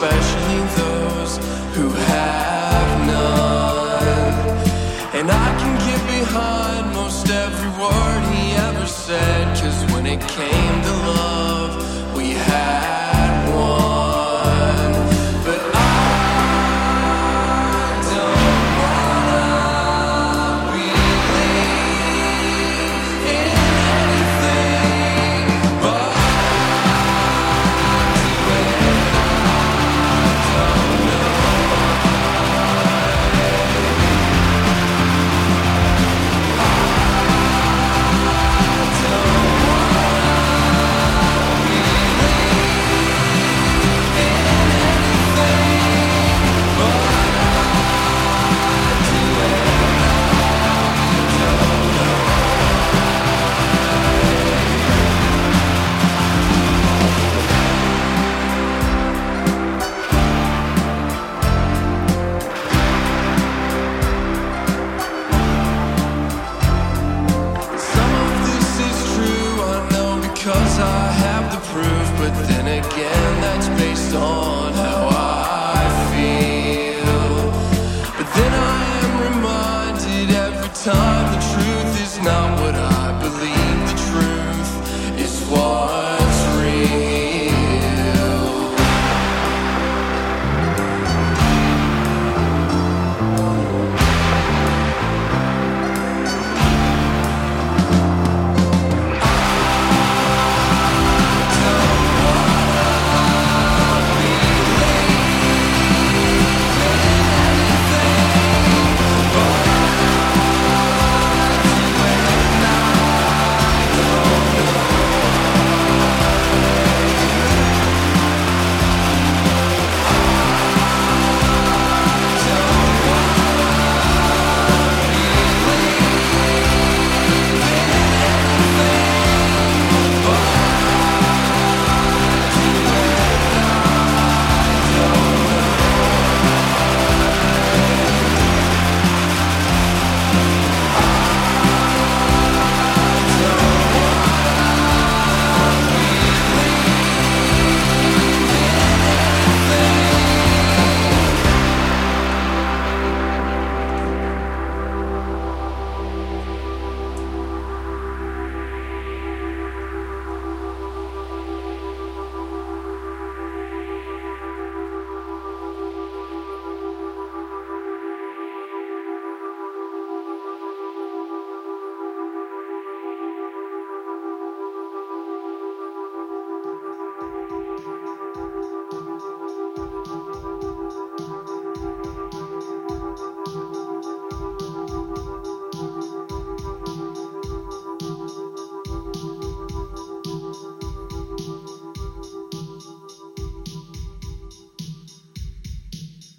especially those who have none. And I can get behind most every word he ever said, cause when it came to love, we had. I have the proof, but then again, that's based on.